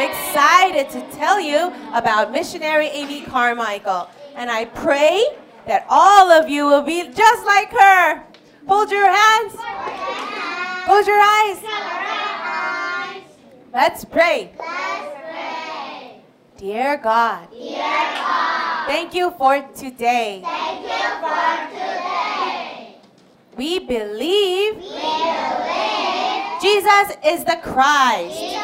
excited to tell you about missionary Amy Carmichael. And I pray that all of you will be just like her. Hold your hands. Close your eyes. Let's pray. Dear God. Thank you for today. We believe. Jesus is the Christ.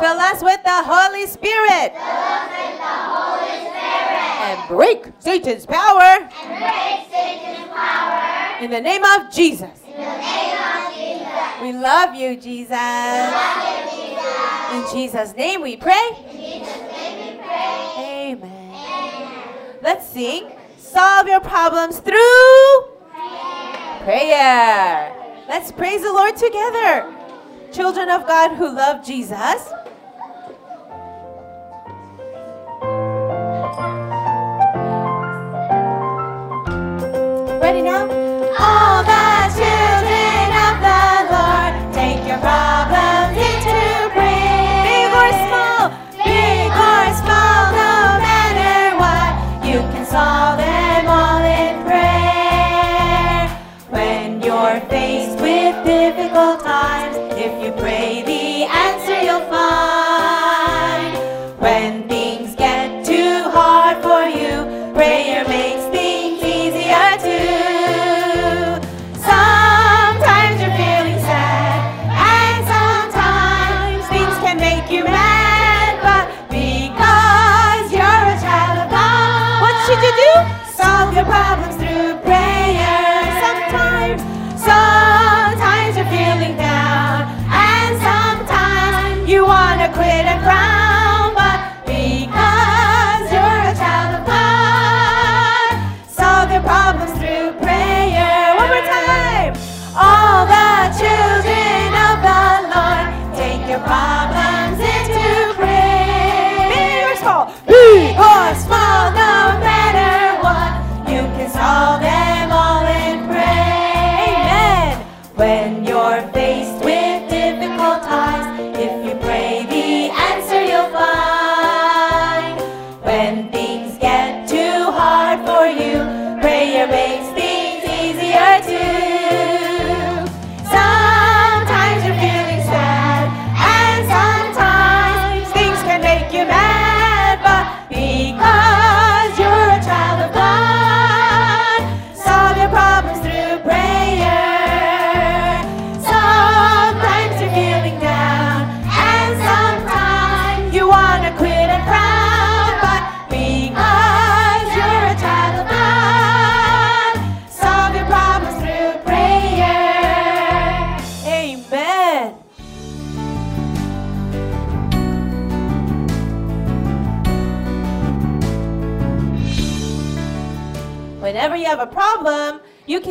Fill us with the Holy Spirit. Holy Spirit. And break Satan's power. And break Satan's power. In the name of Jesus. In the name of Jesus. We love you, Jesus. Love you, Jesus. In Jesus' name we pray. In Jesus' name we pray. Amen. Amen. Let's sing. Solve your problems through prayer. prayer. Let's praise the Lord together. Children of God who love Jesus. Makes things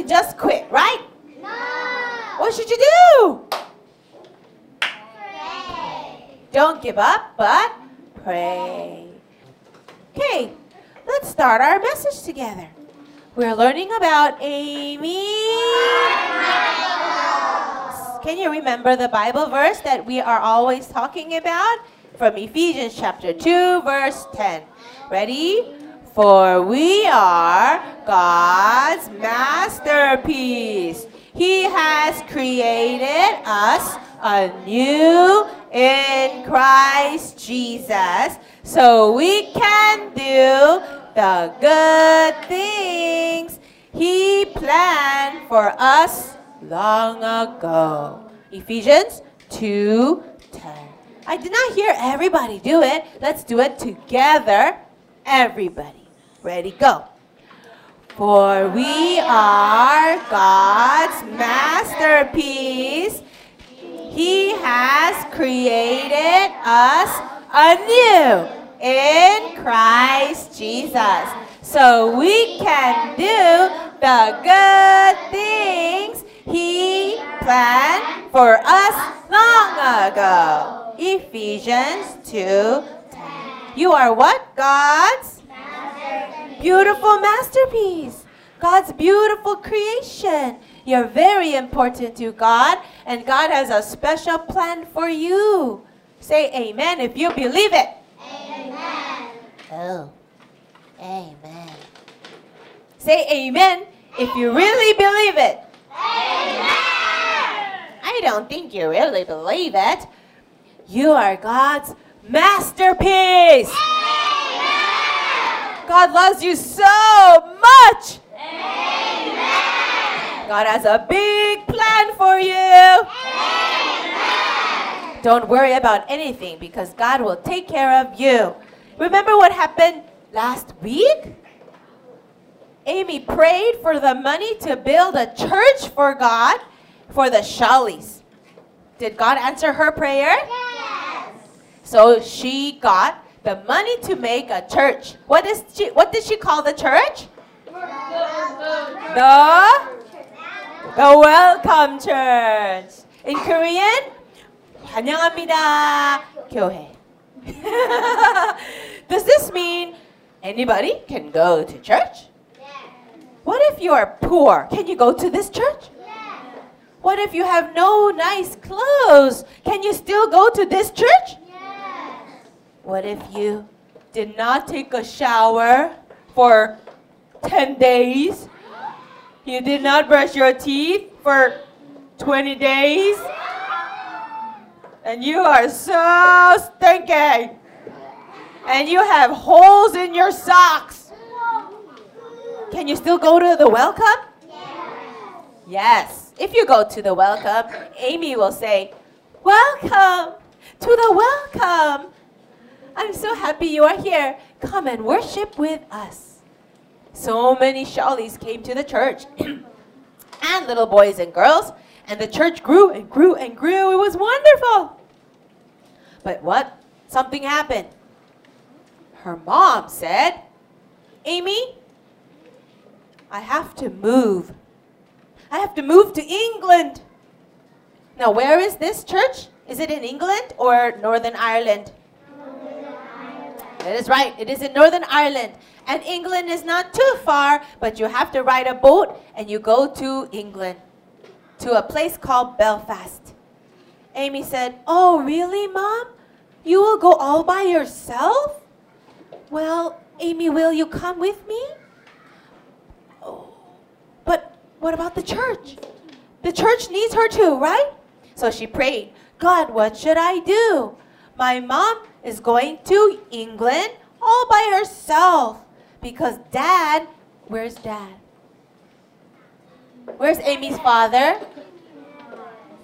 just quit, right? No. What should you do? Pray. Don't give up, but pray. Okay, let's start our message together. We're learning about Amy Can you remember the Bible verse that we are always talking about? From Ephesians chapter 2, verse 10. Ready? For we are God's masterpiece. He has created us anew in Christ Jesus so we can do the good things He planned for us long ago. Ephesians 2 10. I did not hear everybody do it. Let's do it together. Everybody. Ready, go. For we are God's masterpiece. He has created us anew in Christ Jesus. So we can do the good things He planned for us long ago. Ephesians 2 10. You are what? God's beautiful masterpiece. God's beautiful creation. You're very important to God, and God has a special plan for you. Say amen if you believe it. Amen. Oh, amen. Say amen if you really believe it. Amen. I don't think you really believe it. You are God's masterpiece. God loves you so much. Amen. God has a big plan for you. Amen. Don't worry about anything because God will take care of you. Remember what happened last week? Amy prayed for the money to build a church for God for the Shawlies. Did God answer her prayer? Yes. So she got the money to make a church. What is she what did she call the church? The the welcome church. In Korean, 환영합니다 교회. Does this mean anybody can go to church? What if you are poor? Can you go to this church? What if you have no nice clothes? Can you still go to this church? What if you did not take a shower for 10 days? You did not brush your teeth for 20 days? And you are so stinky. And you have holes in your socks. Can you still go to the welcome? Yes. Yes. If you go to the welcome, Amy will say, Welcome to the welcome. I'm so happy you are here. Come and worship with us. So many Shawlies came to the church, and little boys and girls, and the church grew and grew and grew. It was wonderful. But what? Something happened. Her mom said, Amy, I have to move. I have to move to England. Now, where is this church? Is it in England or Northern Ireland? That is right. It is in Northern Ireland. And England is not too far, but you have to ride a boat and you go to England, to a place called Belfast. Amy said, Oh, really, Mom? You will go all by yourself? Well, Amy, will you come with me? Oh, but what about the church? The church needs her too, right? So she prayed, God, what should I do? My mom is going to England all by herself because dad, where's dad? Where's Amy's father?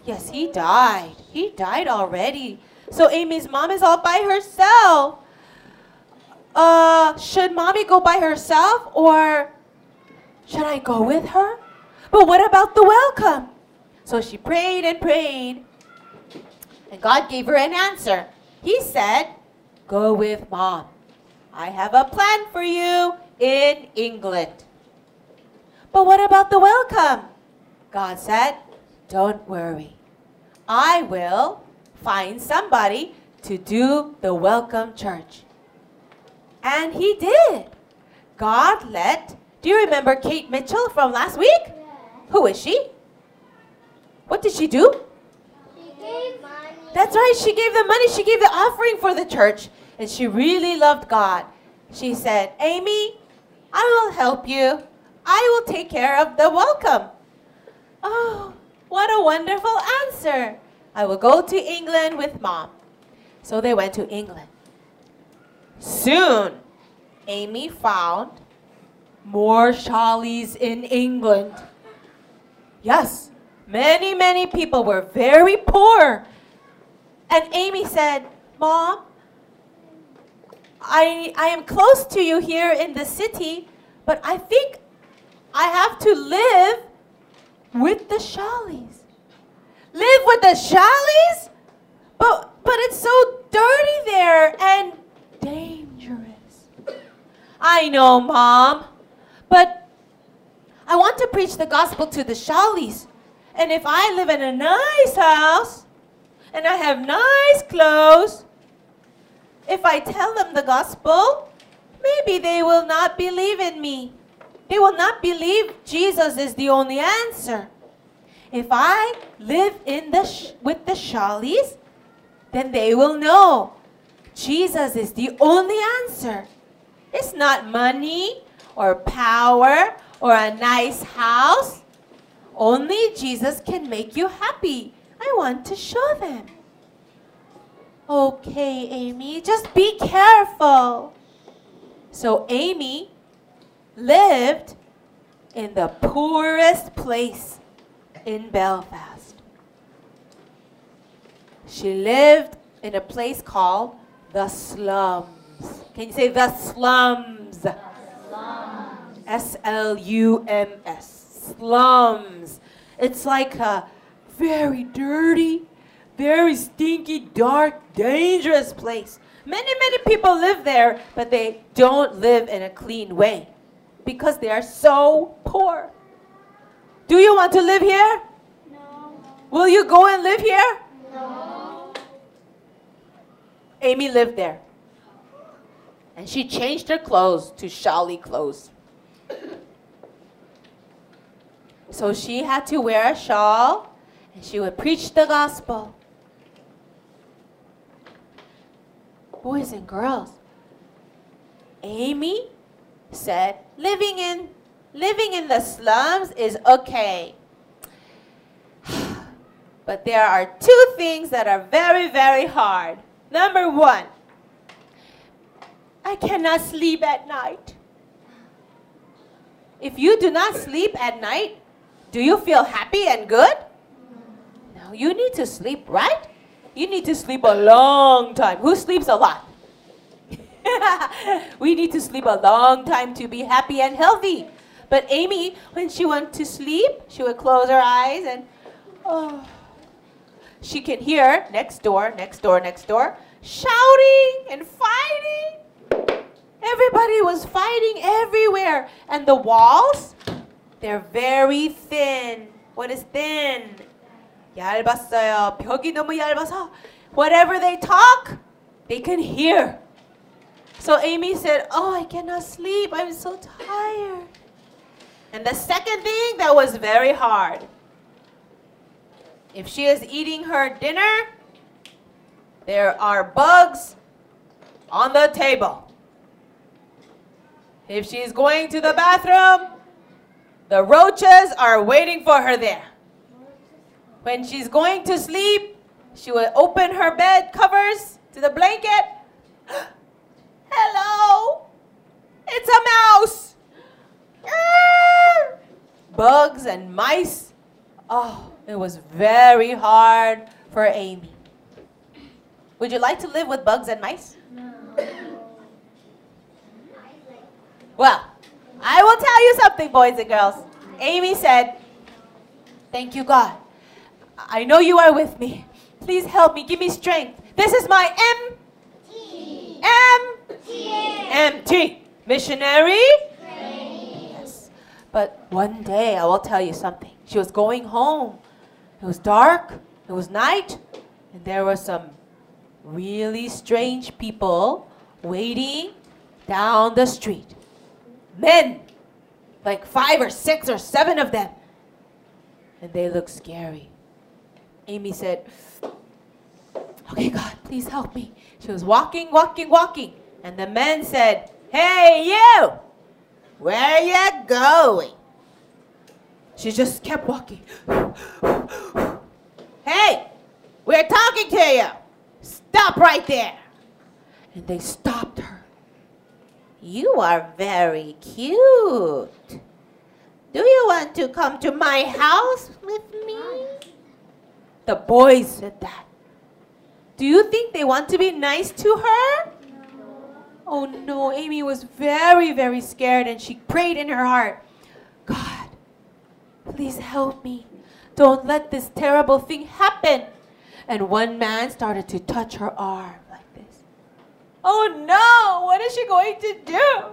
Yes, he died. He died already. So Amy's mom is all by herself. Uh, should mommy go by herself or should I go with her? But what about the welcome? So she prayed and prayed. And God gave her an answer. He said, Go with mom. I have a plan for you in England. But what about the welcome? God said, Don't worry. I will find somebody to do the welcome church. And he did. God let, do you remember Kate Mitchell from last week? Who is she? What did she do? That's right. She gave the money. She gave the offering for the church. And she really loved God. She said, Amy, I will help you. I will take care of the welcome. Oh, what a wonderful answer. I will go to England with mom. So they went to England. Soon, Amy found more Shawlies in England. Yes, many, many people were very poor. And Amy said, Mom, I, I am close to you here in the city, but I think I have to live with the Shawlies. Live with the Shawlies? But, but it's so dirty there and dangerous. I know, Mom, but I want to preach the gospel to the Shawlies. And if I live in a nice house and I have nice clothes, if I tell them the gospel, maybe they will not believe in me. They will not believe Jesus is the only answer. If I live in the sh- with the Shawlies, then they will know Jesus is the only answer. It's not money or power or a nice house. Only Jesus can make you happy. I want to show them. Okay, Amy, just be careful. So Amy lived in the poorest place in Belfast. She lived in a place called the slums. Can you say the slums? S L U M S. Slums. It's like a very dirty, very stinky, dark, dangerous place. Many, many people live there, but they don't live in a clean way because they are so poor. Do you want to live here? No. Will you go and live here? No. Amy lived there. And she changed her clothes to Shawlie clothes. So she had to wear a shawl and she would preach the gospel. Boys and girls, Amy said living in living in the slums is okay. But there are two things that are very, very hard. Number one, I cannot sleep at night. If you do not sleep at night, do you feel happy and good? You need to sleep, right? You need to sleep a long time. Who sleeps a lot? we need to sleep a long time to be happy and healthy. But Amy, when she went to sleep, she would close her eyes and oh, she can hear next door, next door, next door, shouting and fighting. Everybody was fighting everywhere. And the walls, they're very thin. What is thin? 얇았어요. 벽이 너무 얇아서 whatever they talk, they can hear. So Amy said, Oh, I cannot sleep. I'm so tired. And the second thing that was very hard if she is eating her dinner, there are bugs on the table. If she's going to the bathroom, the roaches are waiting for her there. When she's going to sleep, she will open her bed covers to the blanket. Hello, it's a mouse. Bugs and mice. Oh, it was very hard for Amy. Would you like to live with bugs and mice? No. Well, I will tell you something, boys and girls. Amy said, Thank you, God. I know you are with me. Please help me. Give me strength. This is my M T. M T. M T missionary. Yes. But one day I will tell you something. She was going home. It was dark. It was night, and there were some really strange people waiting down the street. Men, like five or six or seven of them, and they looked scary. Amy said, Okay, God, please help me. She was walking, walking, walking. And the man said, Hey, you! Where are you going? She just kept walking. hey, we're talking to you. Stop right there. And they stopped her. You are very cute. Do you want to come to my house with me? The boys said that. Do you think they want to be nice to her? Oh no, Amy was very, very scared and she prayed in her heart God, please help me. Don't let this terrible thing happen. And one man started to touch her arm like this. Oh no, what is she going to do?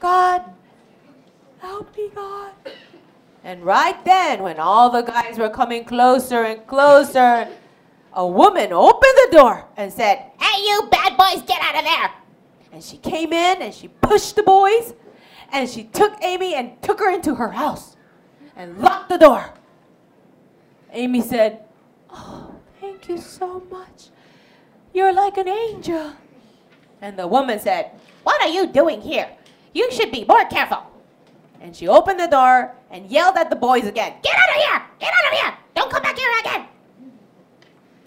God, help me, God. And right then, when all the guys were coming closer and closer, a woman opened the door and said, Hey, you bad boys, get out of there. And she came in and she pushed the boys and she took Amy and took her into her house and locked the door. Amy said, Oh, thank you so much. You're like an angel. And the woman said, What are you doing here? You should be more careful. And she opened the door and yelled at the boys again, Get out of here! Get out of here! Don't come back here again!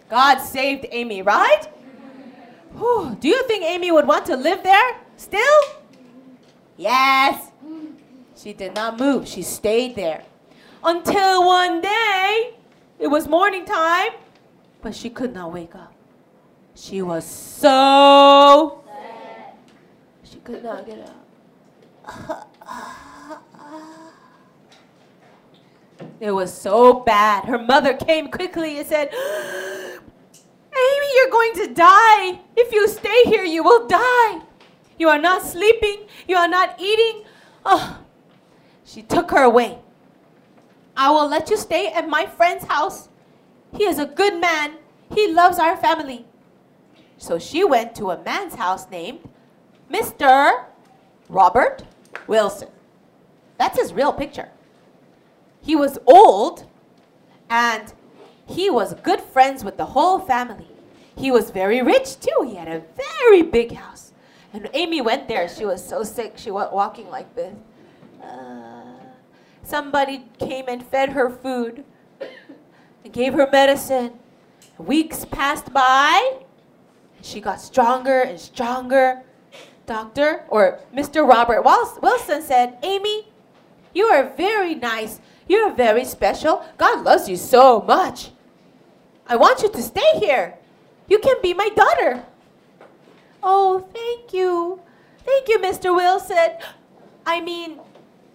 God saved Amy, right? Whew, do you think Amy would want to live there still? Yes. She did not move. She stayed there. Until one day, it was morning time, but she could not wake up. She was so. She could not get up. It was so bad. Her mother came quickly and said, Amy, you're going to die. If you stay here, you will die. You are not sleeping. You are not eating. Oh. She took her away. I will let you stay at my friend's house. He is a good man. He loves our family. So she went to a man's house named Mr. Robert Wilson. That's his real picture. He was old and he was good friends with the whole family. He was very rich too. He had a very big house. And Amy went there. She was so sick. She went walking like this. Uh, somebody came and fed her food and gave her medicine. Weeks passed by. And she got stronger and stronger. Doctor, or Mr. Robert Wilson said, Amy, you are very nice. You're very special. God loves you so much. I want you to stay here. You can be my daughter. Oh, thank you. Thank you, Mr. Wilson. I mean,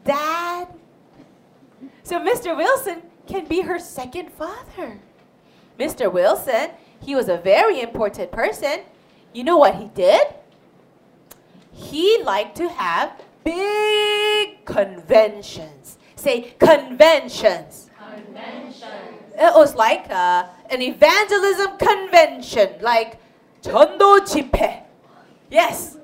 Dad. So Mr. Wilson can be her second father. Mr. Wilson, he was a very important person. You know what he did? He liked to have big conventions. Say conventions. Conventions. It was like uh, an evangelism convention, like Chondo Chipe. Yes.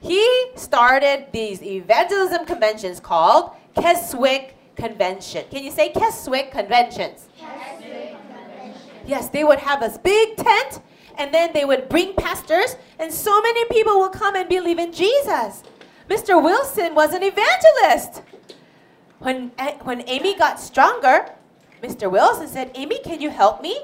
He started these evangelism conventions called Keswick Convention. Can you say Keswick Conventions? Keswick Convention. Yes, they would have this big tent and then they would bring pastors, and so many people would come and believe in Jesus. Mr. Wilson was an evangelist. When, when Amy got stronger, Mr. Wilson said, Amy, can you help me?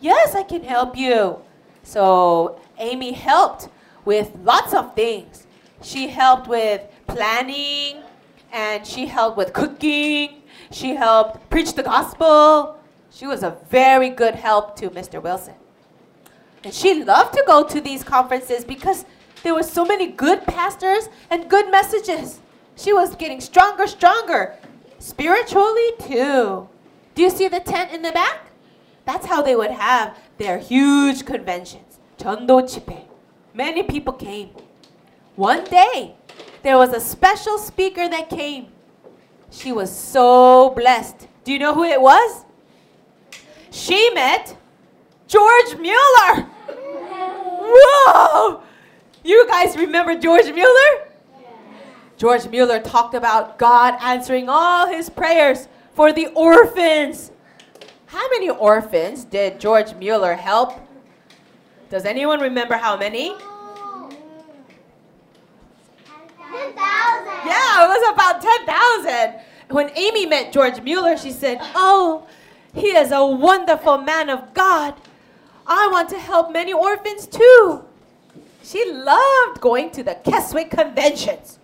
Yes, I can help you. So Amy helped with lots of things. She helped with planning, and she helped with cooking. She helped preach the gospel. She was a very good help to Mr. Wilson. And she loved to go to these conferences because there were so many good pastors and good messages. She was getting stronger, stronger, spiritually too. Do you see the tent in the back? That's how they would have their huge conventions. 전도 집회. Many people came. One day, there was a special speaker that came. She was so blessed. Do you know who it was? She met George Mueller. Whoa! You guys remember George Mueller? George Mueller talked about God answering all his prayers for the orphans. How many orphans did George Mueller help? Does anyone remember how many? Ten thousand. Yeah, it was about 10,000. When Amy met George Mueller, she said, Oh, he is a wonderful man of God. I want to help many orphans too. She loved going to the Keswick conventions.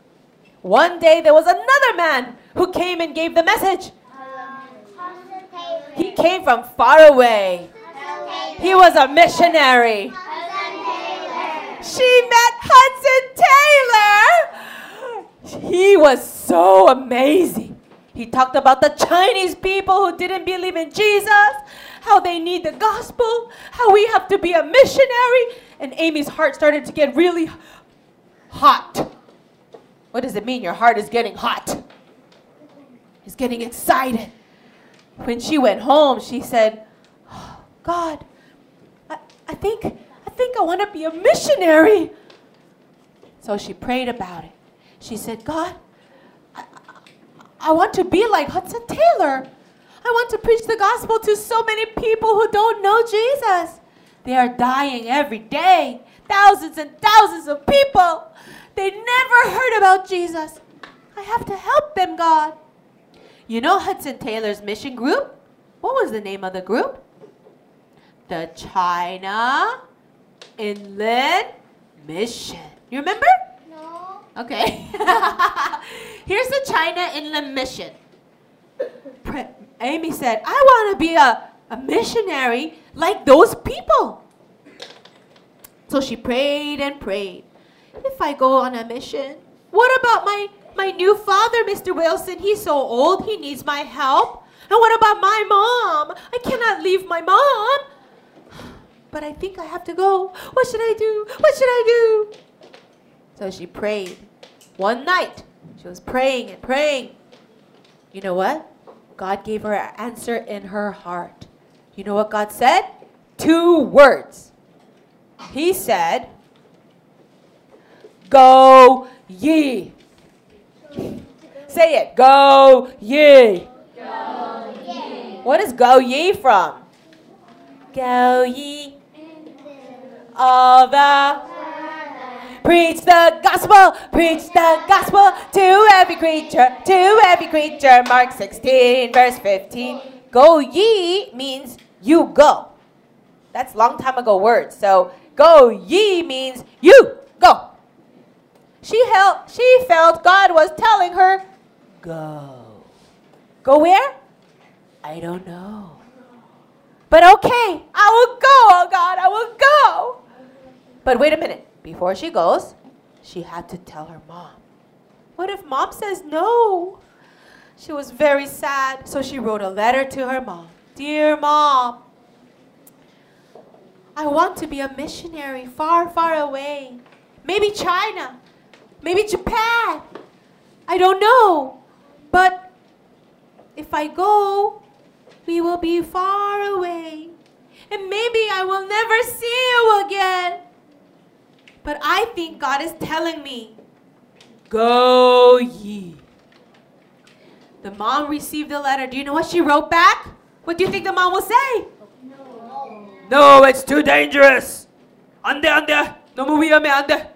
One day there was another man who came and gave the message. He came from far away. He was a missionary. She met Hudson Taylor. He was so amazing. He talked about the Chinese people who didn't believe in Jesus, how they need the gospel, how we have to be a missionary. And Amy's heart started to get really hot. What does it mean? Your heart is getting hot. It's getting excited. When she went home, she said, oh, God, I, I think I think I want to be a missionary. So she prayed about it. She said, God, I, I, I want to be like Hudson Taylor. I want to preach the gospel to so many people who don't know Jesus. They are dying every day. Thousands and thousands of people. They never heard about Jesus. I have to help them, God. You know Hudson Taylor's mission group? What was the name of the group? The China Inland Mission. You remember? No. Okay. Here's the China Inland Mission. Amy said, I want to be a, a missionary like those people. So she prayed and prayed. If I go on a mission, what about my, my new father, Mr. Wilson? He's so old, he needs my help. And what about my mom? I cannot leave my mom. But I think I have to go. What should I do? What should I do? So she prayed. One night, she was praying and praying. You know what? God gave her an answer in her heart. You know what God said? Two words. He said, Go ye. Say it. Go ye. Go ye. What is go ye from? Go ye all the Preach the gospel, preach the gospel to every creature, to every creature. Mark 16, verse 15. Go ye means you go. That's long time ago word. So go ye means you go. She felt she felt God was telling her, go. Go where? I don't know. But okay, I will go, oh God, I will go. But wait a minute. Before she goes, she had to tell her mom. What if mom says no? She was very sad, so she wrote a letter to her mom. Dear mom, I want to be a missionary far, far away. Maybe China, maybe Japan. I don't know. But if I go, we will be far away. And maybe I will never see you again. But I think God is telling me, Go ye. The mom received the letter. Do you know what she wrote back? What do you think the mom will say? No. No, it's too dangerous. 안 돼, 안 돼. 너무 위험해, 안 돼.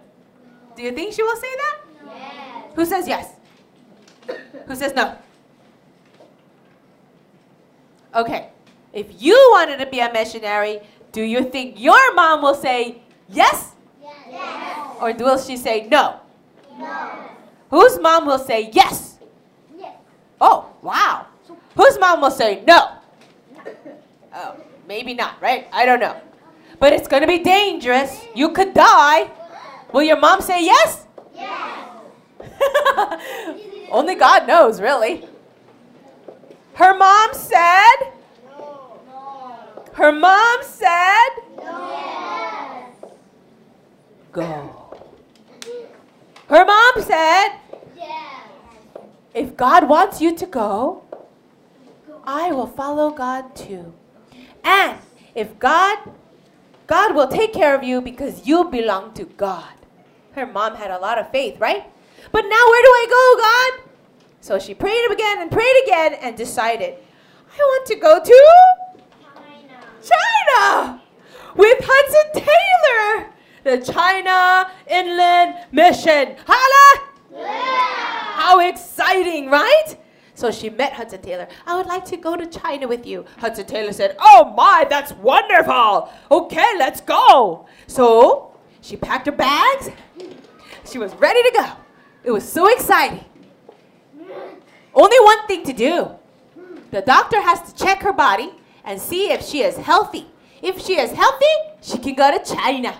Do you think she will say that? Yes. Who says yes? Who says no? Okay. If you wanted to be a missionary, do you think your mom will say yes? Yes. Or will she say no? No. Whose mom will say yes? Yes. Oh, wow. Whose mom will say no? Oh, maybe not, right? I don't know. But it's going to be dangerous. You could die. Will your mom say yes? Yes. Only God knows, really. Her mom said, No. Her mom said, Yes. go. Her mom said, Yes. if God wants you to go, I will follow God too. And if God, God will take care of you because you belong to God. Her mom had a lot of faith, right? But now where do I go, God? So she prayed again and prayed again and decided, I want to go to China. China with Hudson Taylor, the China Inland Mission. Holla! How exciting, right? So she met Hudson Taylor. I would like to go to China with you. Hudson Taylor said, Oh my, that's wonderful. Okay, let's go. So she packed her bags. She was ready to go. It was so exciting. Only one thing to do. The doctor has to check her body and see if she is healthy. If she is healthy, she can go to China.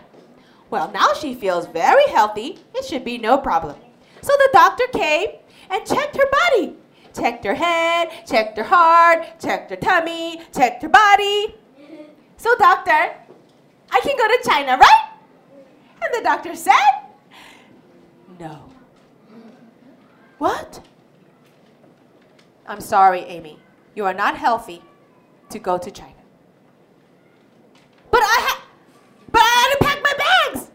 Well, now she feels very healthy. It should be no problem. So the doctor came and checked her body. Checked her head, checked her heart, checked her tummy, checked her body. So, doctor, I can go to China, right? And the doctor said, No. What? I'm sorry, Amy. You are not healthy to go to China. But I ha- but I had to pack my bags.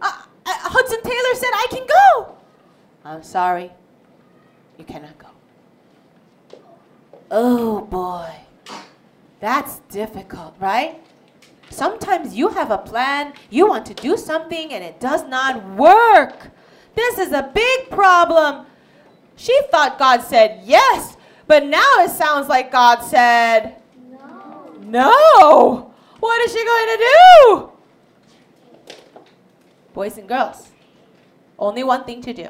Uh, uh, Hudson Taylor said I can go. I'm sorry. You cannot go. Oh boy. That's difficult, right? Sometimes you have a plan, you want to do something, and it does not work. This is a big problem. She thought God said yes, but now it sounds like God said No. no. What is she going to do? Boys and girls, only one thing to do.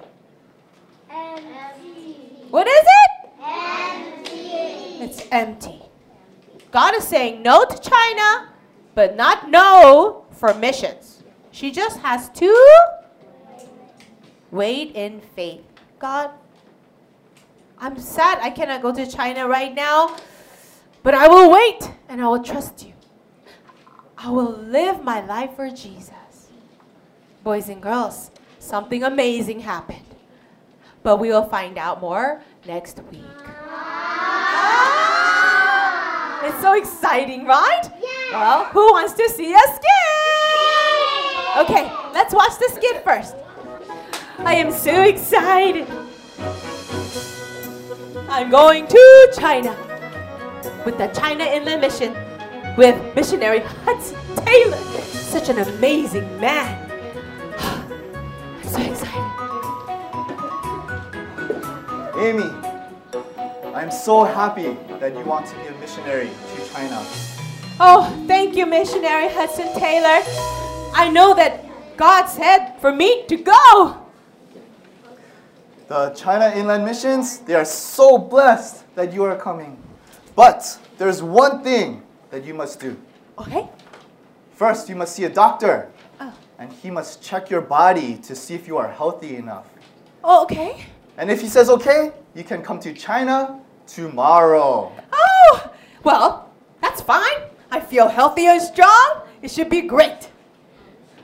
Empty. What is it? Empty. It's empty. God is saying no to China, but not no for missions. She just has to wait in faith. God, I'm sad I cannot go to China right now, but I will wait and I will trust you. I will live my life for Jesus. Boys and girls, something amazing happened. But we will find out more next week. It's so exciting, right? Well, who wants to see a skit? Okay, let's watch the skit first. I am so excited. I'm going to China with the China Inland Mission with missionary Hudson Taylor. Such an amazing man. I'm so excited. Amy, I'm so happy that you want to be a missionary to China. Oh, thank you, missionary Hudson Taylor. I know that God said for me to go. The China Inland Missions, they are so blessed that you are coming. But there's one thing that you must do. Okay. First, you must see a doctor, Oh, and he must check your body to see if you are healthy enough. oh okay. And if he says okay, you can come to China tomorrow. Oh, well, that's fine. I feel healthy and strong. It should be great.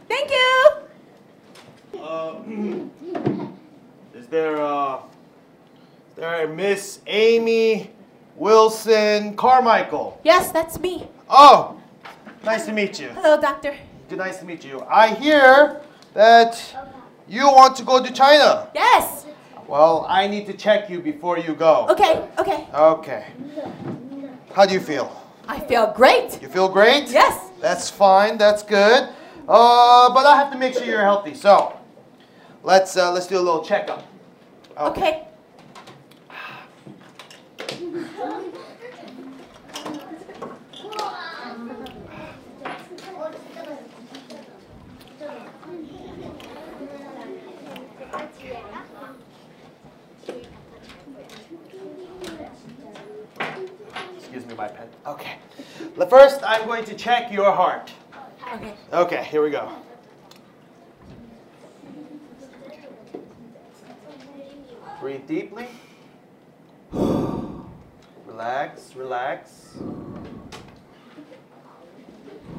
Thank you. Uh, is there uh, is there a Miss Amy Wilson Carmichael? Yes, that's me. Oh, nice to meet you. Hello, doctor. Good, nice to meet you. I hear that you want to go to China. Yes. Well, I need to check you before you go. Okay, okay. Okay. How do you feel? I feel great. You feel great? Yes. That's fine. That's good. Uh, but I have to make sure you're healthy. So, let's uh, let's do a little checkup. Okay. Excuse me, my pen. Okay. The First, I'm going to check your heart. Okay. Okay, here we go. Breathe deeply. Relax, relax.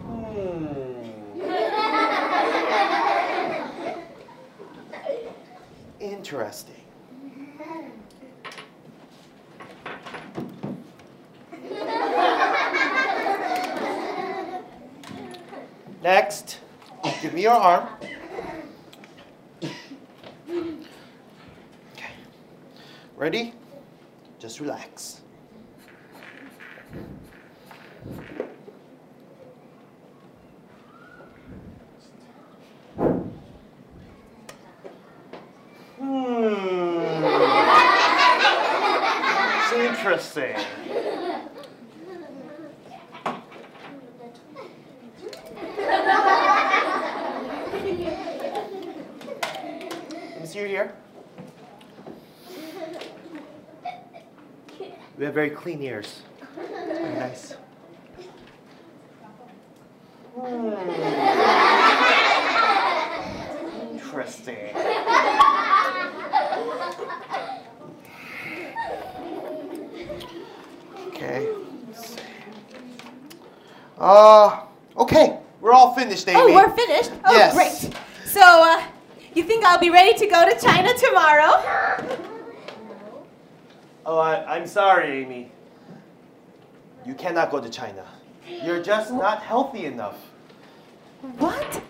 Hmm. Interesting. Next, give me your arm. Okay. Ready? Just relax. Interesting. Let me see your ear. We have very clean ears. Very nice. Hmm. Interesting. Okay. Uh, okay. We're all finished, Amy. Oh, we're finished? Oh, Yes. great. So, uh, you think I'll be ready to go to China tomorrow? Oh, I, I'm sorry, Amy. You cannot go to China. You're just not healthy enough. What?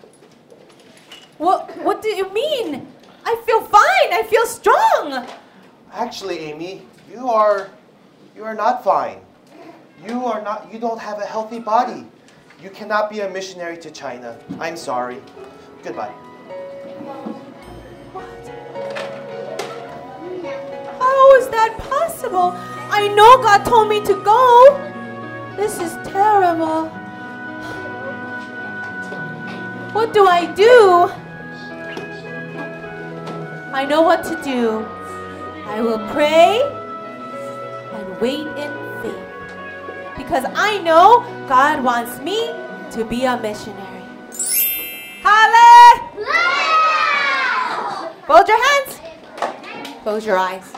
What, what do you mean? I feel fine. I feel strong. Actually, Amy, you are you are not fine. You are not you don't have a healthy body. You cannot be a missionary to China. I'm sorry. Goodbye. Is that possible? I know God told me to go. This is terrible. What do I do? I know what to do. I will pray and wait in faith. Because I know God wants me to be a missionary. Halle! Fold your hands. Close your eyes.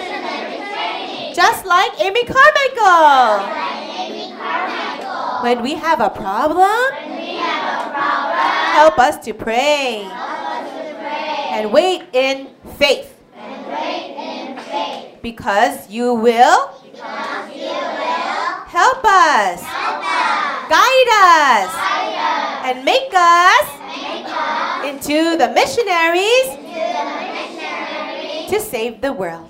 Just like Amy Carmichael. Like Amy Carmichael. When we have a problem, help us to pray. And wait in faith. Because you will because you will help us, help us, guide us, guide us. and make us into the missionaries to save the world.